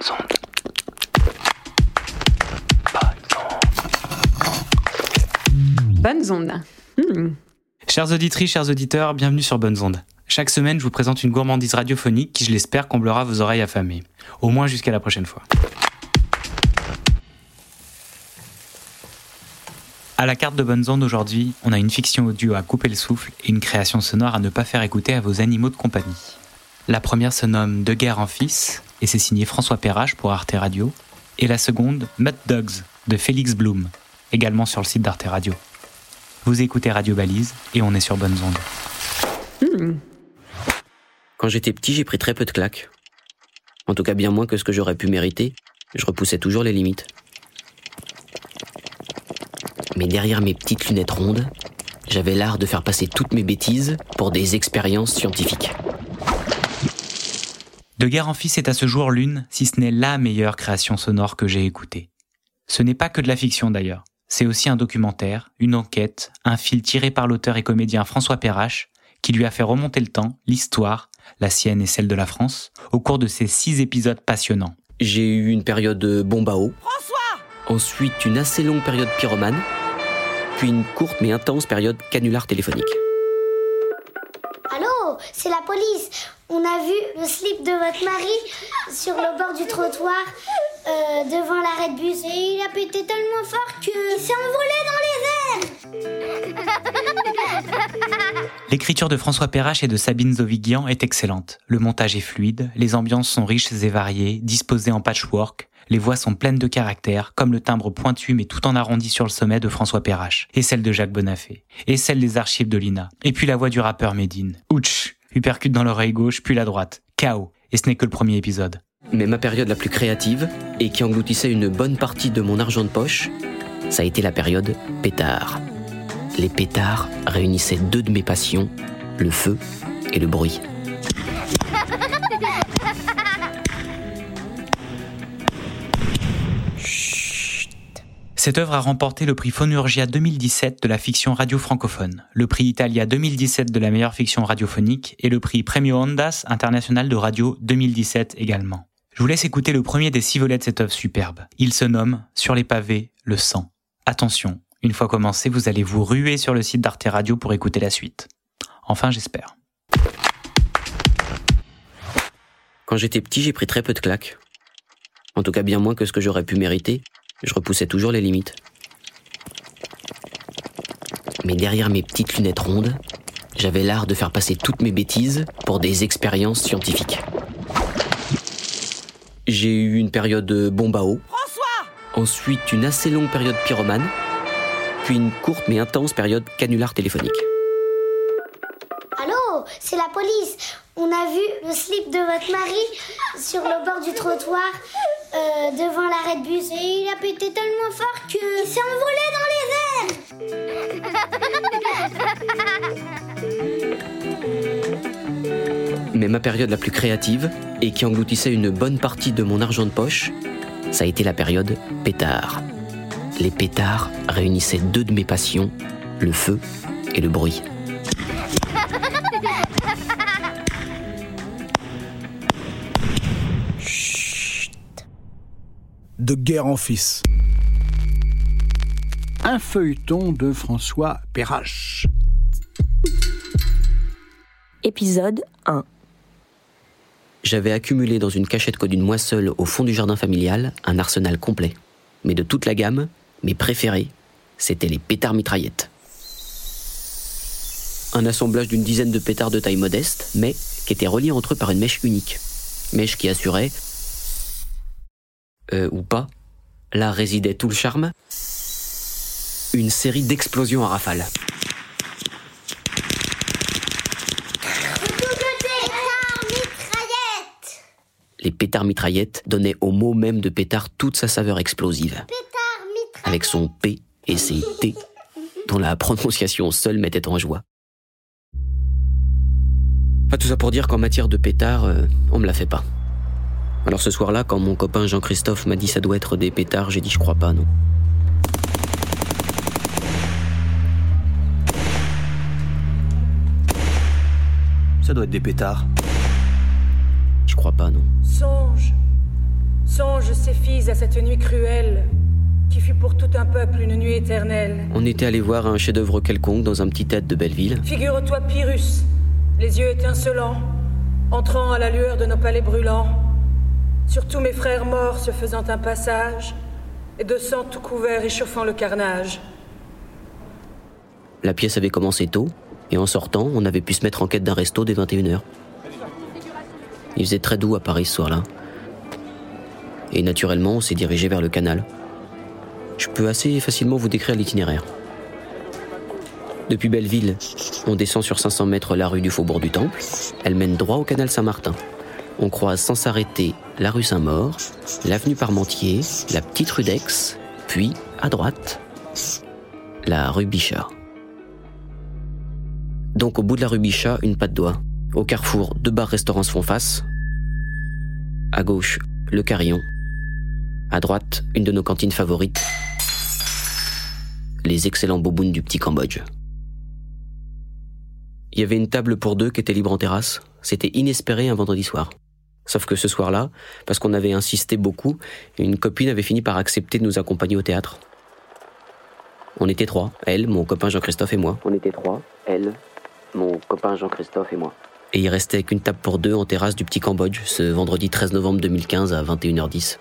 Bonnes ondes. Bonnes ondes. Hmm. Chers auditrices, chers auditeurs, bienvenue sur Bonnes Ondes. Chaque semaine, je vous présente une gourmandise radiophonique qui, je l'espère, comblera vos oreilles affamées. Au moins jusqu'à la prochaine fois. À la carte de Bonnes Ondes aujourd'hui, on a une fiction audio à couper le souffle et une création sonore à ne pas faire écouter à vos animaux de compagnie. La première se nomme De guerre en fils et c'est signé François Perrache pour Arte Radio. Et la seconde, Mud Dogs de Félix Blum, également sur le site d'Arte Radio. Vous écoutez Radio Balise et on est sur Bonnes Ondes. Hmm. Quand j'étais petit, j'ai pris très peu de claques. En tout cas, bien moins que ce que j'aurais pu mériter. Je repoussais toujours les limites. Mais derrière mes petites lunettes rondes, j'avais l'art de faire passer toutes mes bêtises pour des expériences scientifiques. De guerre en fils est à ce jour l'une, si ce n'est la meilleure création sonore que j'ai écoutée. Ce n'est pas que de la fiction d'ailleurs. C'est aussi un documentaire, une enquête, un fil tiré par l'auteur et comédien François Perrache, qui lui a fait remonter le temps, l'histoire, la sienne et celle de la France, au cours de ces six épisodes passionnants. J'ai eu une période de bombe à eau. Ensuite, une assez longue période pyromane. Puis une courte mais intense période canular téléphonique. Allô, c'est la police. On a vu le slip de votre mari sur le bord du trottoir euh, devant l'arrêt de bus et il a pété tellement fort que il s'est envolé dans les airs. L'écriture de François Perrache et de Sabine Zovigian est excellente. Le montage est fluide, les ambiances sont riches et variées, disposées en patchwork, les voix sont pleines de caractère, comme le timbre pointu mais tout en arrondi sur le sommet de François Perrache, et celle de Jacques Bonafé, et celle des archives de Lina, et puis la voix du rappeur Medine. Ouch Hypercute dans l'oreille gauche, puis la droite. Chaos. Et ce n'est que le premier épisode. Mais ma période la plus créative, et qui engloutissait une bonne partie de mon argent de poche, ça a été la période pétard. Les pétards réunissaient deux de mes passions, le feu et le bruit. Cette œuvre a remporté le prix Phonurgia 2017 de la fiction radio francophone, le prix Italia 2017 de la meilleure fiction radiophonique et le prix Premio Ondas international de radio 2017 également. Je vous laisse écouter le premier des six volets de cette œuvre superbe. Il se nomme Sur les pavés, le sang. Attention, une fois commencé, vous allez vous ruer sur le site d'Arte Radio pour écouter la suite. Enfin, j'espère. Quand j'étais petit, j'ai pris très peu de claques. En tout cas, bien moins que ce que j'aurais pu mériter. Je repoussais toujours les limites. Mais derrière mes petites lunettes rondes, j'avais l'art de faire passer toutes mes bêtises pour des expériences scientifiques. J'ai eu une période de bombe à eau. Ensuite, une assez longue période pyromane. Puis une courte mais intense période canular téléphonique. Allô, c'est la police. On a vu le slip de votre mari sur le bord du trottoir euh, devant l'arrêt de bus et il a pété tellement fort que il s'est envolé dans les airs. Mais ma période la plus créative, et qui engloutissait une bonne partie de mon argent de poche, ça a été la période pétard. Les pétards réunissaient deux de mes passions, le feu et le bruit. De guerre en fils. Un feuilleton de François Perrache. Épisode 1. J'avais accumulé dans une cachette codine moi seul au fond du jardin familial un arsenal complet. Mais de toute la gamme, mes préférés, c'étaient les pétards mitraillettes. Un assemblage d'une dizaine de pétards de taille modeste, mais qui étaient reliés entre eux par une mèche unique. Mèche qui assurait, euh, ou pas, là résidait tout le charme, une série d'explosions à rafale. Les pétards mitraillettes donnaient au mot même de pétard toute sa saveur explosive. Avec son P et ses T, dont la prononciation seule mettait en joie. Pas tout ça pour dire qu'en matière de pétard, euh, on me la fait pas. Alors ce soir-là, quand mon copain Jean-Christophe m'a dit ça doit être des pétards, j'ai dit je crois pas, non. Ça doit être des pétards. Je crois pas, non. Songe. ces filles à cette nuit cruelle qui fut pour tout un peuple une nuit éternelle. On était allé voir un chef-d'œuvre quelconque dans un petit tête de Belleville. Figure-toi Pyrrhus, les yeux étincelants, entrant à la lueur de nos palais brûlants, sur tous mes frères morts se faisant un passage, et de sang tout couvert échauffant le carnage. La pièce avait commencé tôt, et en sortant, on avait pu se mettre en quête d'un resto dès 21h. Il faisait très doux à Paris ce soir-là. Et naturellement, on s'est dirigé vers le canal. Je peux assez facilement vous décrire l'itinéraire. Depuis Belleville, on descend sur 500 mètres la rue du Faubourg du Temple. Elle mène droit au canal Saint-Martin. On croise sans s'arrêter la rue Saint-Maur, l'avenue Parmentier, la petite rue d'Aix, puis, à droite, la rue Bichat. Donc au bout de la rue Bichat, une patte d'oie. Au carrefour, deux bars-restaurants se font face. À gauche, le Carillon. À droite, une de nos cantines favorites. Les excellents bobounes du petit Cambodge. Il y avait une table pour deux qui était libre en terrasse. C'était inespéré un vendredi soir. Sauf que ce soir-là, parce qu'on avait insisté beaucoup, une copine avait fini par accepter de nous accompagner au théâtre. On était trois, elle, mon copain Jean-Christophe et moi. On était trois, elle, mon copain Jean-Christophe et moi. Et il restait qu'une table pour deux en terrasse du petit Cambodge ce vendredi 13 novembre 2015 à 21h10.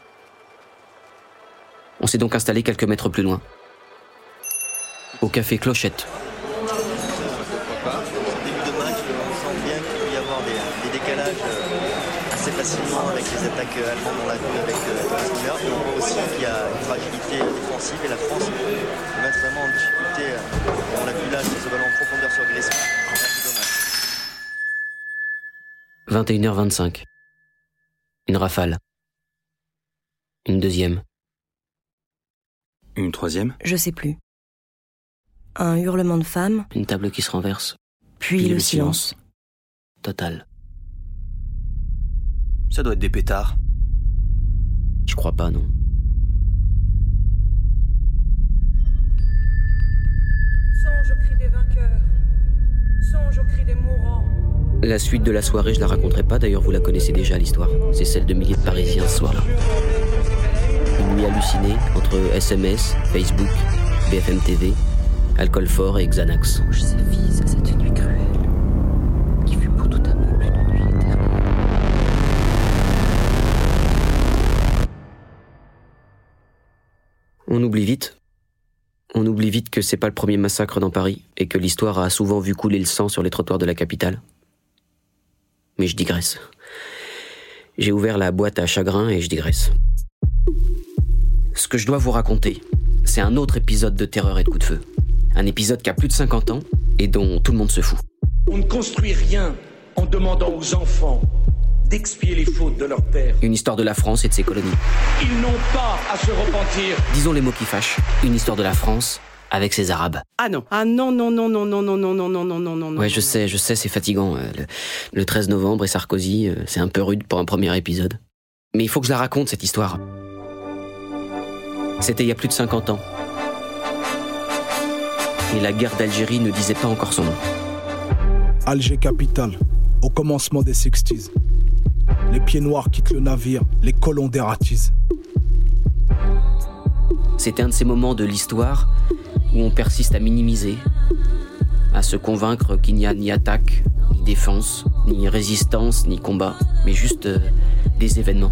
On s'est donc installé quelques mètres plus loin. Au café Clochette. assez facilement avec les attaques allemandes, on l'a vu avec Thomas Müller. Mais on voit aussi qu'il y a une fragilité défensive et la France peut mettre vraiment en difficulté. On l'a vu là, ce ballon en profondeur sur dommage. 21h25. Une rafale. Une deuxième. Une troisième Je sais plus. Un hurlement de femme, Une table qui se renverse. puis, le, silence. Total. Ça doit être des pétards. Je crois pas, non. Songe au cri des vainqueurs, songe au cri des mourants. La suite de la soirée, je la raconterai pas, d'ailleurs vous la connaissez déjà l'histoire. C'est celle de milliers de Parisiens ce soir-là. Une nuit hallucinée entre SMS, Facebook, BFM TV, alcool fort et Xanax. Je à cette nuit cruelle On oublie vite. On oublie vite que c'est pas le premier massacre dans Paris et que l'histoire a souvent vu couler le sang sur les trottoirs de la capitale. Mais je digresse. J'ai ouvert la boîte à chagrin et je digresse. Ce que je dois vous raconter, c'est un autre épisode de terreur et de coup de feu. Un épisode qui a plus de 50 ans et dont tout le monde se fout. On ne construit rien en demandant aux enfants d'expier les fautes de leur père. Une histoire de la France et de ses colonies. Ils n'ont pas à se repentir. Disons les mots qui fâchent. Une histoire de la France avec ses Arabes. Ah non, ah non, non, non, non, non, non, non, non, non, non, non, non. Ouais, je sais, je sais, c'est fatigant. euh, Le, le 13 novembre et Sarkozy, euh, c'est un peu rude pour un premier épisode. Mais il faut que je la raconte, cette histoire. C'était il y a plus de 50 ans. Et la guerre d'Algérie ne disait pas encore son nom. Alger capitale, au commencement des 60s. Les pieds noirs quittent le navire, les colons dératisent. C'était un de ces moments de l'histoire où on persiste à minimiser, à se convaincre qu'il n'y a ni attaque, ni défense, ni résistance, ni combat, mais juste euh, des événements.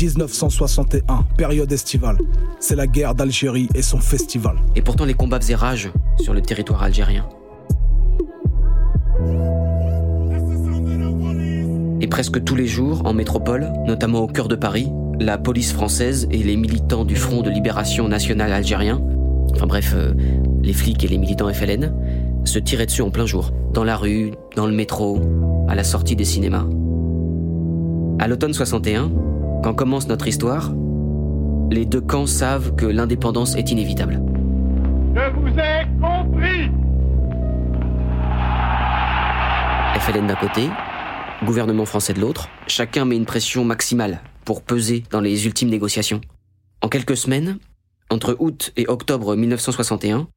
1961, période estivale. C'est la guerre d'Algérie et son festival. Et pourtant les combats faisaient rage sur le territoire algérien. Presque tous les jours, en métropole, notamment au cœur de Paris, la police française et les militants du Front de libération nationale algérien, enfin bref, euh, les flics et les militants FLN, se tiraient dessus en plein jour, dans la rue, dans le métro, à la sortie des cinémas. À l'automne 61, quand commence notre histoire, les deux camps savent que l'indépendance est inévitable. Je vous ai compris. FLN d'un côté, gouvernement français de l'autre, chacun met une pression maximale pour peser dans les ultimes négociations. En quelques semaines, entre août et octobre 1961,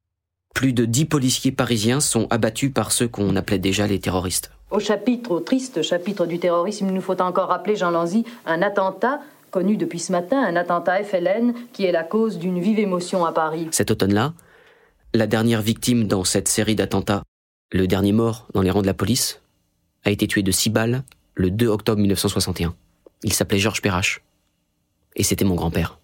plus de dix policiers parisiens sont abattus par ceux qu'on appelait déjà les terroristes. Au chapitre, au triste chapitre du terrorisme, il nous faut encore rappeler, Jean Lanzy, un attentat connu depuis ce matin, un attentat FLN qui est la cause d'une vive émotion à Paris. Cet automne-là, la dernière victime dans cette série d'attentats, le dernier mort dans les rangs de la police, a été tué de six balles le 2 octobre 1961. Il s'appelait Georges Perrache. Et c'était mon grand-père.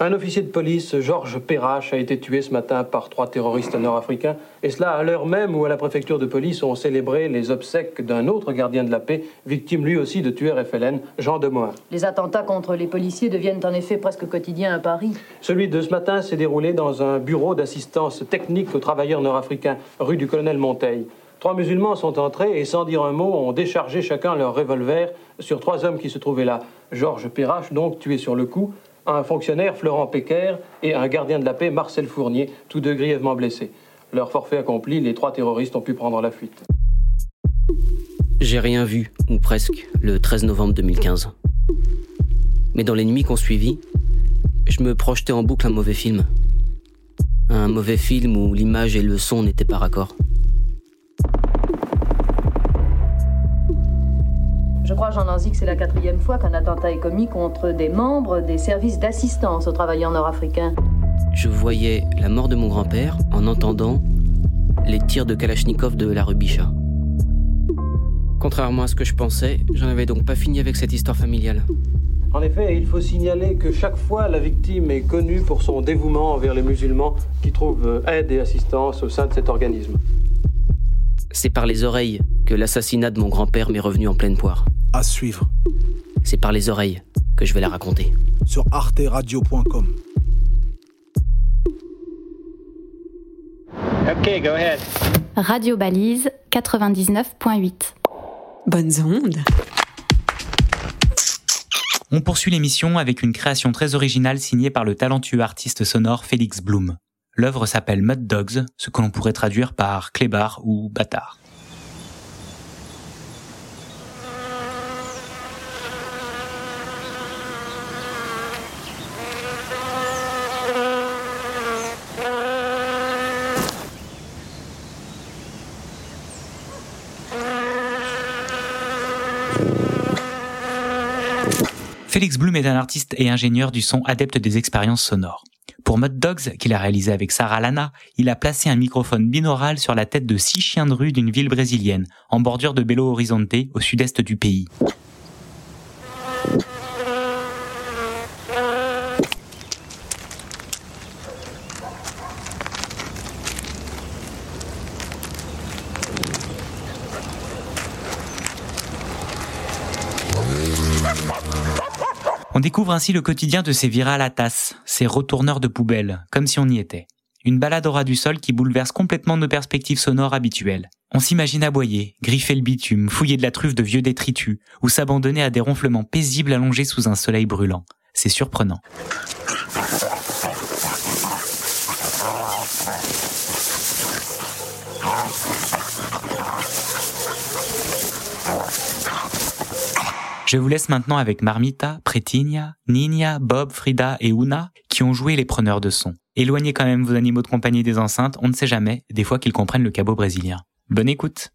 Un officier de police, Georges Perrache, a été tué ce matin par trois terroristes nord-africains, et cela à l'heure même où à la préfecture de police on célébrait les obsèques d'un autre gardien de la paix, victime lui aussi de tueur FLN, Jean Demoin. Les attentats contre les policiers deviennent en effet presque quotidiens à Paris. Celui de ce matin s'est déroulé dans un bureau d'assistance technique aux travailleurs nord-africains, rue du colonel Monteil. Trois musulmans sont entrés et, sans dire un mot, ont déchargé chacun leur revolver sur trois hommes qui se trouvaient là. Georges Perrache, donc, tué sur le coup, un fonctionnaire, Florent Pecker, et un gardien de la paix, Marcel Fournier, tous deux grièvement blessés. Leur forfait accompli, les trois terroristes ont pu prendre la fuite. J'ai rien vu, ou presque, le 13 novembre 2015. Mais dans les nuits qu'on suivit, je me projetais en boucle un mauvais film. Un mauvais film où l'image et le son n'étaient pas raccords. Je crois, Jean Lanzy, que c'est la quatrième fois qu'un attentat est commis contre des membres des services d'assistance aux travailleurs nord-africains. Je voyais la mort de mon grand-père en entendant les tirs de Kalachnikov de la rue Bichat. Contrairement à ce que je pensais, j'en avais donc pas fini avec cette histoire familiale. En effet, il faut signaler que chaque fois, la victime est connue pour son dévouement envers les musulmans qui trouvent aide et assistance au sein de cet organisme. C'est par les oreilles que l'assassinat de mon grand-père m'est revenu en pleine poire. À suivre. C'est par les oreilles que je vais la raconter. Sur arteradio.com. Ok, go ahead. Radio Balise 99.8. Bonnes ondes. On poursuit l'émission avec une création très originale signée par le talentueux artiste sonore Félix Blum. L'œuvre s'appelle Mud Dogs, ce que l'on pourrait traduire par clébard ou bâtard. Félix Blum est un artiste et ingénieur du son adepte des expériences sonores. Pour Mud Dogs, qu'il a réalisé avec Sarah Lana, il a placé un microphone binaural sur la tête de six chiens de rue d'une ville brésilienne, en bordure de Belo Horizonte, au sud-est du pays. On ainsi le quotidien de ces viralatas, ces retourneurs de poubelles, comme si on y était. Une balade au ras du sol qui bouleverse complètement nos perspectives sonores habituelles. On s'imagine aboyer, griffer le bitume, fouiller de la truffe de vieux détritus, ou s'abandonner à des ronflements paisibles allongés sous un soleil brûlant. C'est surprenant. Je vous laisse maintenant avec Marmita, Pretigna, Nina, Bob, Frida et Una qui ont joué les preneurs de son. Éloignez quand même vos animaux de compagnie des enceintes, on ne sait jamais, des fois qu'ils comprennent le cabot brésilien. Bonne écoute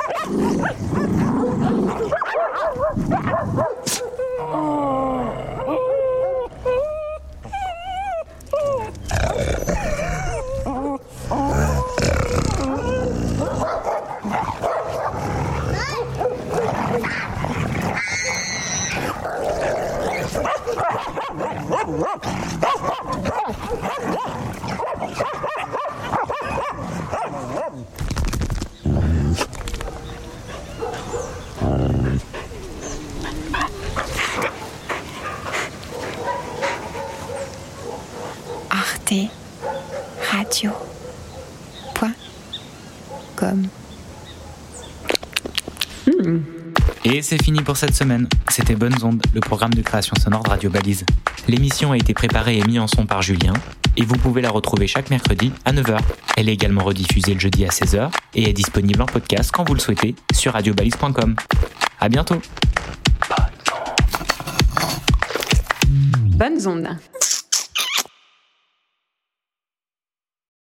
Arte Radio. Point. Com. Et c'est fini pour cette semaine. C'était Bonnes Ondes, le programme de création sonore de Radio Balise. L'émission a été préparée et mise en son par Julien, et vous pouvez la retrouver chaque mercredi à 9h. Elle est également rediffusée le jeudi à 16h et est disponible en podcast quand vous le souhaitez sur radiobalise.com. À bientôt. Bonnes ondes.